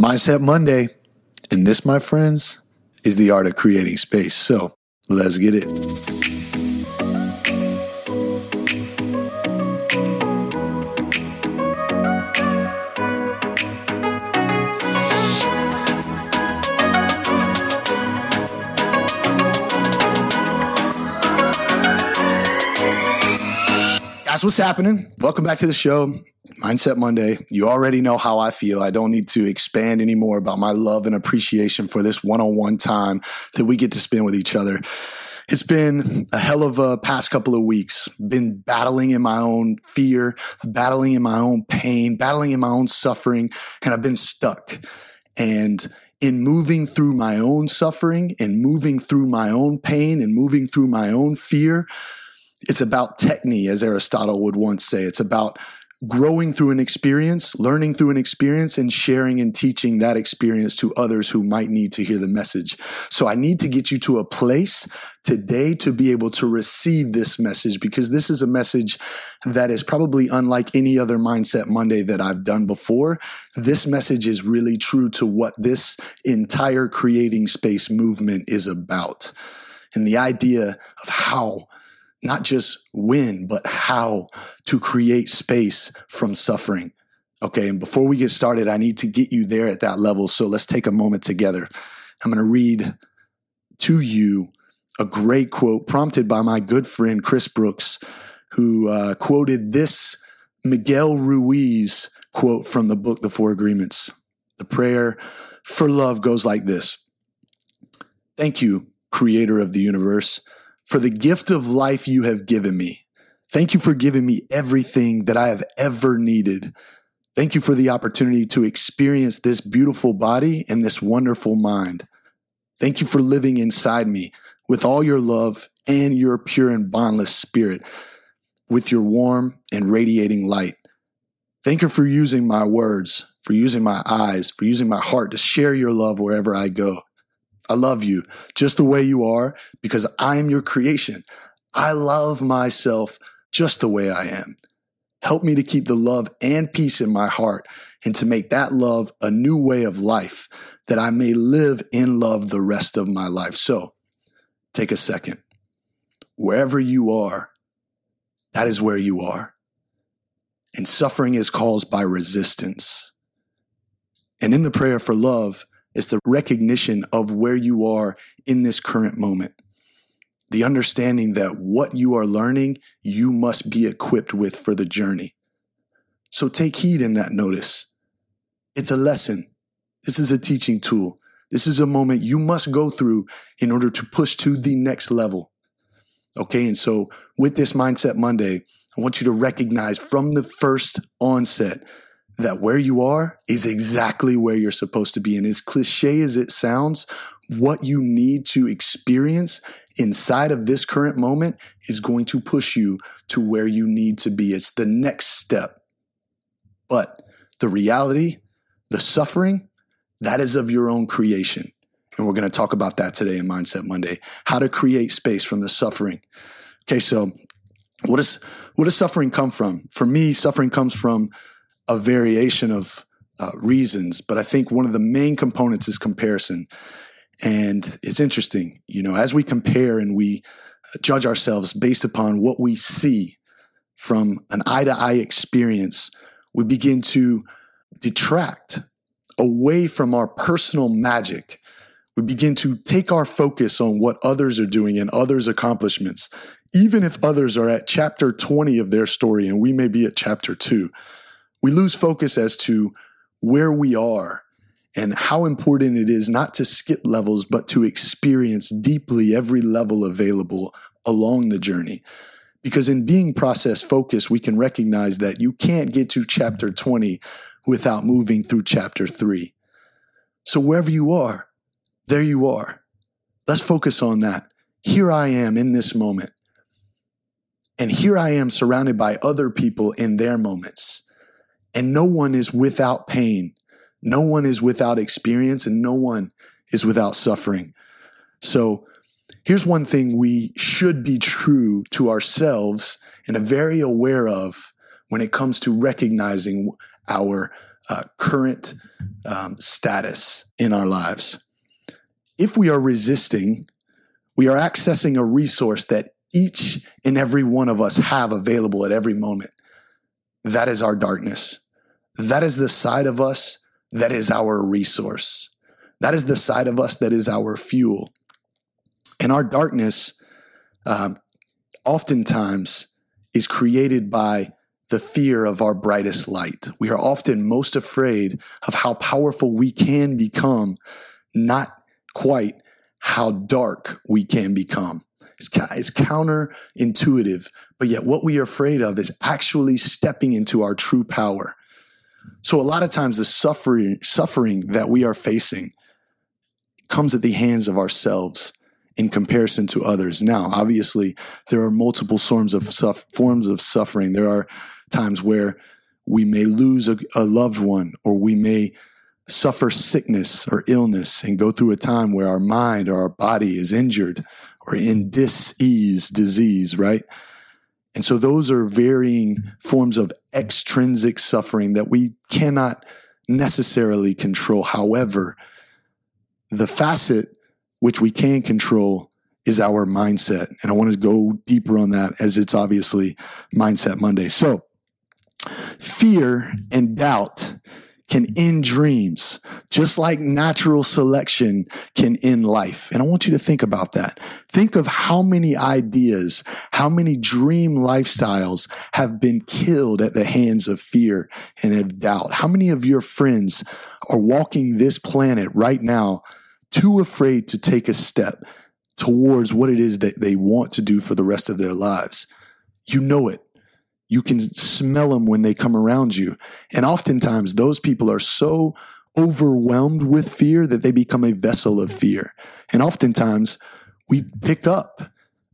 Mindset Monday. And this, my friends, is the art of creating space. So let's get it. That's what's happening. Welcome back to the show. Mindset Monday. You already know how I feel. I don't need to expand anymore about my love and appreciation for this one on one time that we get to spend with each other. It's been a hell of a past couple of weeks. Been battling in my own fear, battling in my own pain, battling in my own suffering, and I've been stuck. And in moving through my own suffering and moving through my own pain and moving through my own fear, it's about techne, as Aristotle would once say. It's about growing through an experience, learning through an experience, and sharing and teaching that experience to others who might need to hear the message. So I need to get you to a place today to be able to receive this message because this is a message that is probably unlike any other Mindset Monday that I've done before. This message is really true to what this entire creating space movement is about. And the idea of how not just when, but how to create space from suffering. Okay. And before we get started, I need to get you there at that level. So let's take a moment together. I'm going to read to you a great quote prompted by my good friend Chris Brooks, who uh, quoted this Miguel Ruiz quote from the book, The Four Agreements. The prayer for love goes like this Thank you, creator of the universe for the gift of life you have given me. Thank you for giving me everything that I have ever needed. Thank you for the opportunity to experience this beautiful body and this wonderful mind. Thank you for living inside me with all your love and your pure and bondless spirit, with your warm and radiating light. Thank you for using my words, for using my eyes, for using my heart to share your love wherever I go. I love you just the way you are because I'm your creation. I love myself just the way I am. Help me to keep the love and peace in my heart and to make that love a new way of life that I may live in love the rest of my life. So take a second. Wherever you are, that is where you are. And suffering is caused by resistance. And in the prayer for love, it's the recognition of where you are in this current moment. The understanding that what you are learning, you must be equipped with for the journey. So take heed in that notice. It's a lesson. This is a teaching tool. This is a moment you must go through in order to push to the next level. Okay. And so with this Mindset Monday, I want you to recognize from the first onset that where you are is exactly where you're supposed to be. And as cliche as it sounds, what you need to experience inside of this current moment is going to push you to where you need to be. It's the next step. But the reality, the suffering, that is of your own creation. And we're going to talk about that today in Mindset Monday. How to create space from the suffering. Okay, so what does what does suffering come from? For me, suffering comes from a variation of uh, reasons, but I think one of the main components is comparison. And it's interesting, you know, as we compare and we judge ourselves based upon what we see from an eye to eye experience, we begin to detract away from our personal magic. We begin to take our focus on what others are doing and others' accomplishments, even if others are at chapter 20 of their story and we may be at chapter 2 we lose focus as to where we are and how important it is not to skip levels, but to experience deeply every level available along the journey. Because in being process focused, we can recognize that you can't get to chapter 20 without moving through chapter 3. So wherever you are, there you are. Let's focus on that. Here I am in this moment. And here I am surrounded by other people in their moments. And no one is without pain. No one is without experience and no one is without suffering. So here's one thing we should be true to ourselves and very aware of when it comes to recognizing our uh, current um, status in our lives. If we are resisting, we are accessing a resource that each and every one of us have available at every moment. That is our darkness. That is the side of us that is our resource. That is the side of us that is our fuel. And our darkness, um, oftentimes, is created by the fear of our brightest light. We are often most afraid of how powerful we can become, not quite how dark we can become. It's, it's counterintuitive, but yet what we are afraid of is actually stepping into our true power. So a lot of times the suffering, suffering that we are facing comes at the hands of ourselves in comparison to others. Now, obviously, there are multiple forms of forms of suffering. There are times where we may lose a, a loved one or we may suffer sickness or illness and go through a time where our mind or our body is injured or in dis-ease disease, right? And so those are varying forms of extrinsic suffering that we cannot necessarily control. However, the facet which we can control is our mindset. And I want to go deeper on that as it's obviously Mindset Monday. So, fear and doubt can end dreams, just like natural selection can end life. And I want you to think about that. Think of how many ideas, how many dream lifestyles have been killed at the hands of fear and of doubt. How many of your friends are walking this planet right now too afraid to take a step towards what it is that they want to do for the rest of their lives? You know it. You can smell them when they come around you. And oftentimes, those people are so overwhelmed with fear that they become a vessel of fear. And oftentimes, we pick up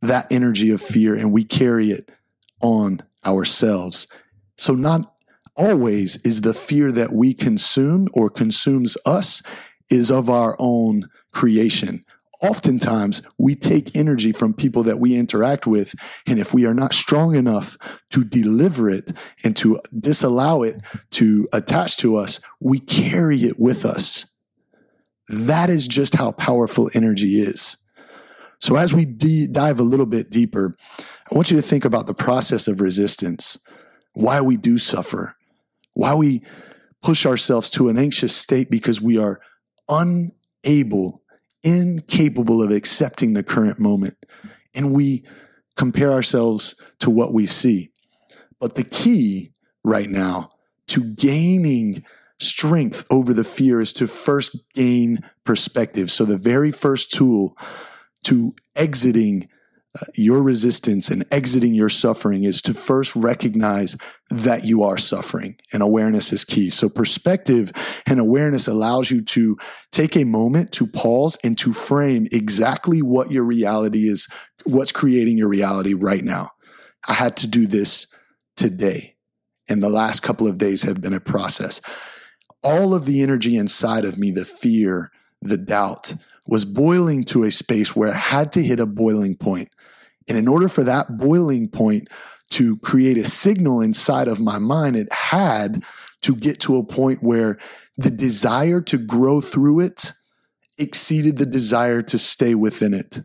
that energy of fear and we carry it on ourselves. So, not always is the fear that we consume or consumes us is of our own creation oftentimes we take energy from people that we interact with. And if we are not strong enough to deliver it and to disallow it to attach to us, we carry it with us. That is just how powerful energy is. So as we de- dive a little bit deeper, I want you to think about the process of resistance, why we do suffer, why we push ourselves to an anxious state because we are unable incapable of accepting the current moment. And we compare ourselves to what we see. But the key right now to gaining strength over the fear is to first gain perspective. So the very first tool to exiting your resistance and exiting your suffering is to first recognize that you are suffering and awareness is key. So perspective and awareness allows you to take a moment to pause and to frame exactly what your reality is, what's creating your reality right now. I had to do this today. And the last couple of days have been a process. All of the energy inside of me, the fear, the doubt, was boiling to a space where it had to hit a boiling point. And in order for that boiling point to create a signal inside of my mind, it had to get to a point where the desire to grow through it exceeded the desire to stay within it.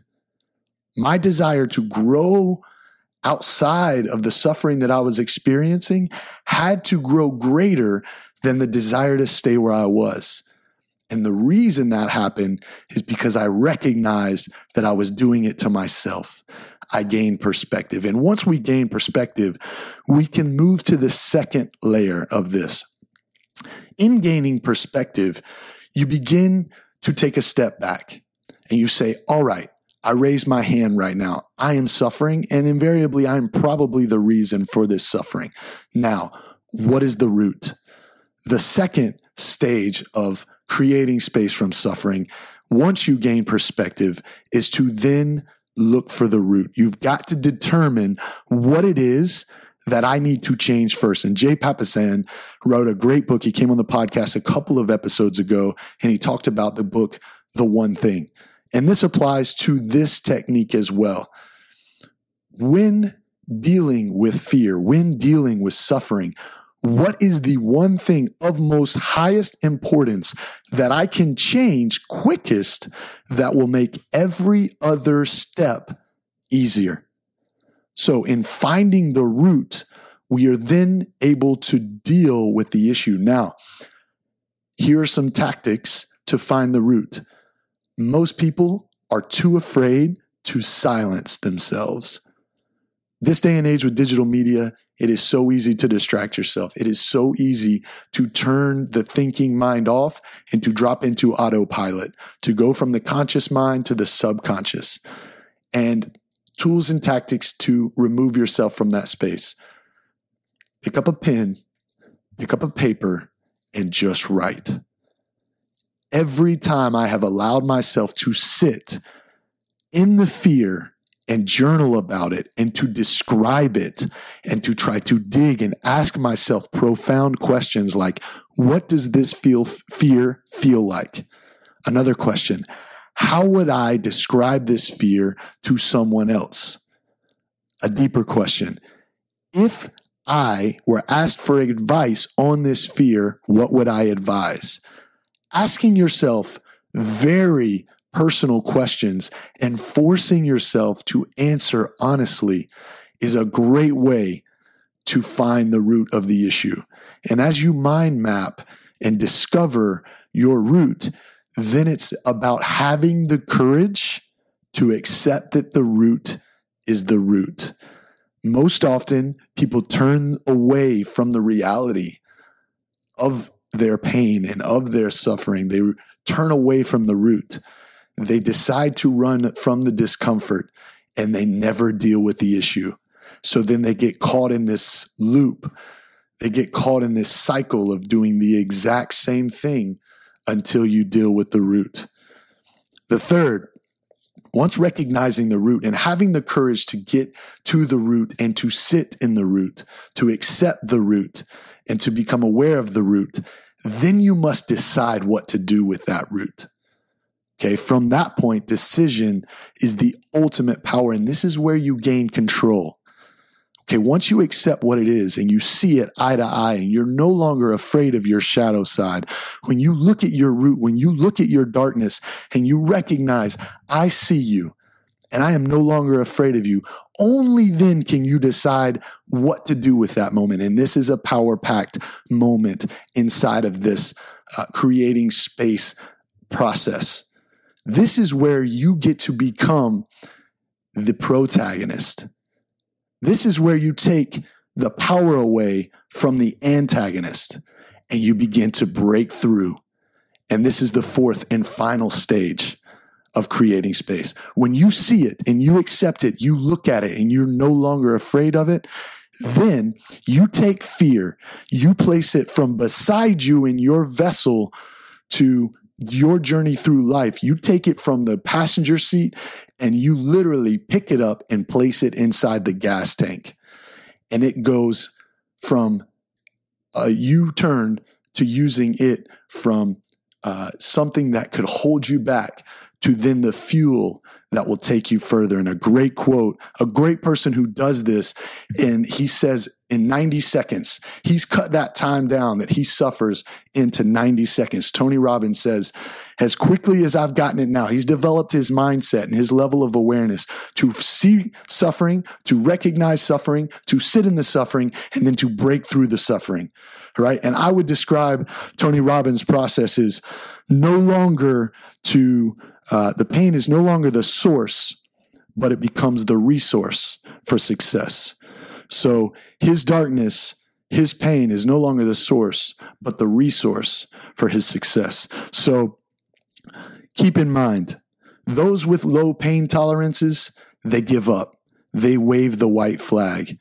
My desire to grow outside of the suffering that I was experiencing had to grow greater than the desire to stay where I was. And the reason that happened is because I recognized that I was doing it to myself. I gain perspective. And once we gain perspective, we can move to the second layer of this. In gaining perspective, you begin to take a step back and you say, all right, I raise my hand right now. I am suffering and invariably I'm probably the reason for this suffering. Now, what is the root? The second stage of creating space from suffering, once you gain perspective, is to then look for the root. You've got to determine what it is that I need to change first. And Jay Papasan wrote a great book. He came on the podcast a couple of episodes ago and he talked about the book, The One Thing. And this applies to this technique as well. When dealing with fear, when dealing with suffering, what is the one thing of most highest importance that I can change quickest that will make every other step easier? So, in finding the root, we are then able to deal with the issue. Now, here are some tactics to find the root. Most people are too afraid to silence themselves. This day and age with digital media, it is so easy to distract yourself. It is so easy to turn the thinking mind off and to drop into autopilot, to go from the conscious mind to the subconscious. And tools and tactics to remove yourself from that space. Pick up a pen, pick up a paper, and just write. Every time I have allowed myself to sit in the fear and journal about it and to describe it and to try to dig and ask myself profound questions like, what does this feel, fear feel like? Another question, how would I describe this fear to someone else? A deeper question, if I were asked for advice on this fear, what would I advise? Asking yourself very personal questions and forcing yourself to answer honestly is a great way to find the root of the issue. And as you mind map and discover your root, then it's about having the courage to accept that the root is the root. Most often, people turn away from the reality of their pain and of their suffering. They turn away from the root. They decide to run from the discomfort and they never deal with the issue. So then they get caught in this loop. They get caught in this cycle of doing the exact same thing until you deal with the root. The third, once recognizing the root and having the courage to get to the root and to sit in the root, to accept the root and to become aware of the root, then you must decide what to do with that root. Okay, from that point, decision is the ultimate power, and this is where you gain control. Okay, once you accept what it is and you see it eye to eye and you're no longer afraid of your shadow side, when you look at your root, when you look at your darkness and you recognize, I see you and I am no longer afraid of you, only then can you decide what to do with that moment. And this is a power packed moment inside of this uh, creating space process. This is where you get to become the protagonist this is where you take the power away from the antagonist and you begin to break through. And this is the fourth and final stage of creating space. When you see it and you accept it, you look at it and you're no longer afraid of it, then you take fear, you place it from beside you in your vessel to your journey through life. You take it from the passenger seat and you literally pick it up and place it inside the gas tank. And it goes from a U turn to using it from uh, something that could hold you back to then the fuel that will take you further. And a great quote, a great person who does this, and he says in 90 seconds, he's cut that time down that he suffers into 90 seconds. Tony Robbins says, as quickly as I've gotten it now, he's developed his mindset and his level of awareness to see suffering, to recognize suffering, to sit in the suffering, and then to break through the suffering. Right. And I would describe Tony Robbins' process as no longer to uh, the pain is no longer the source, but it becomes the resource for success. So his darkness, his pain is no longer the source, but the resource for his success. So keep in mind, those with low pain tolerances, they give up. They wave the white flag.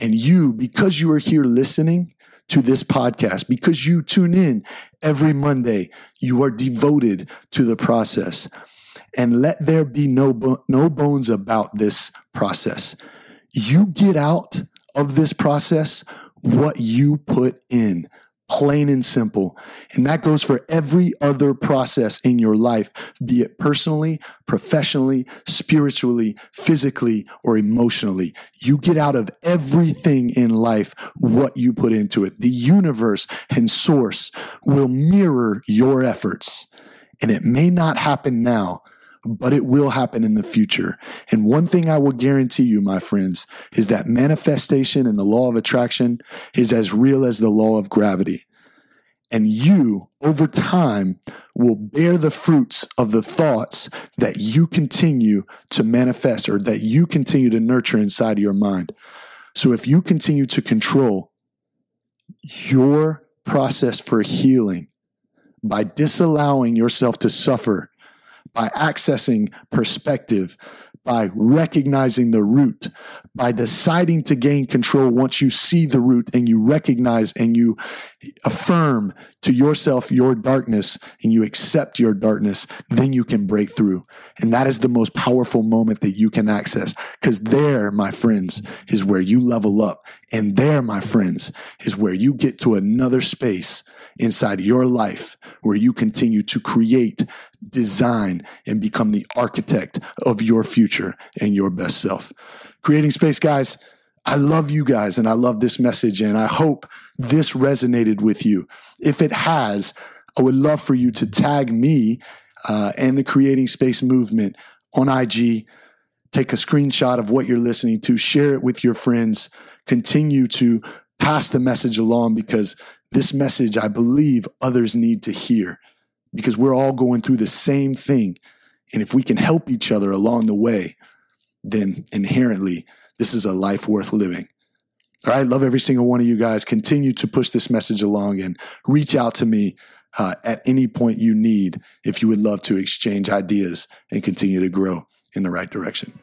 And you, because you are here listening, to this podcast because you tune in every Monday. You are devoted to the process. And let there be no, no bones about this process. You get out of this process what you put in. Plain and simple. And that goes for every other process in your life, be it personally, professionally, spiritually, physically, or emotionally. You get out of everything in life what you put into it. The universe and source will mirror your efforts. And it may not happen now, but it will happen in the future. And one thing I will guarantee you, my friends, is that manifestation and the law of attraction is as real as the law of gravity. And you, over time, will bear the fruits of the thoughts that you continue to manifest or that you continue to nurture inside of your mind. So if you continue to control your process for healing by disallowing yourself to suffer by accessing perspective, by recognizing the root, by deciding to gain control once you see the root and you recognize and you affirm to yourself your darkness and you accept your darkness, then you can break through. And that is the most powerful moment that you can access. Because there, my friends, is where you level up. And there, my friends, is where you get to another space inside your life where you continue to create, design, and become the architect of your future and your best self. Creating space, guys. I love you guys and I love this message and I hope this resonated with you. If it has, I would love for you to tag me uh, and the Creating Space movement on IG. Take a screenshot of what you're listening to, share it with your friends, continue to pass the message along because this message, I believe others need to hear because we're all going through the same thing. And if we can help each other along the way, then inherently, this is a life worth living. All right. Love every single one of you guys. Continue to push this message along and reach out to me uh, at any point you need if you would love to exchange ideas and continue to grow in the right direction.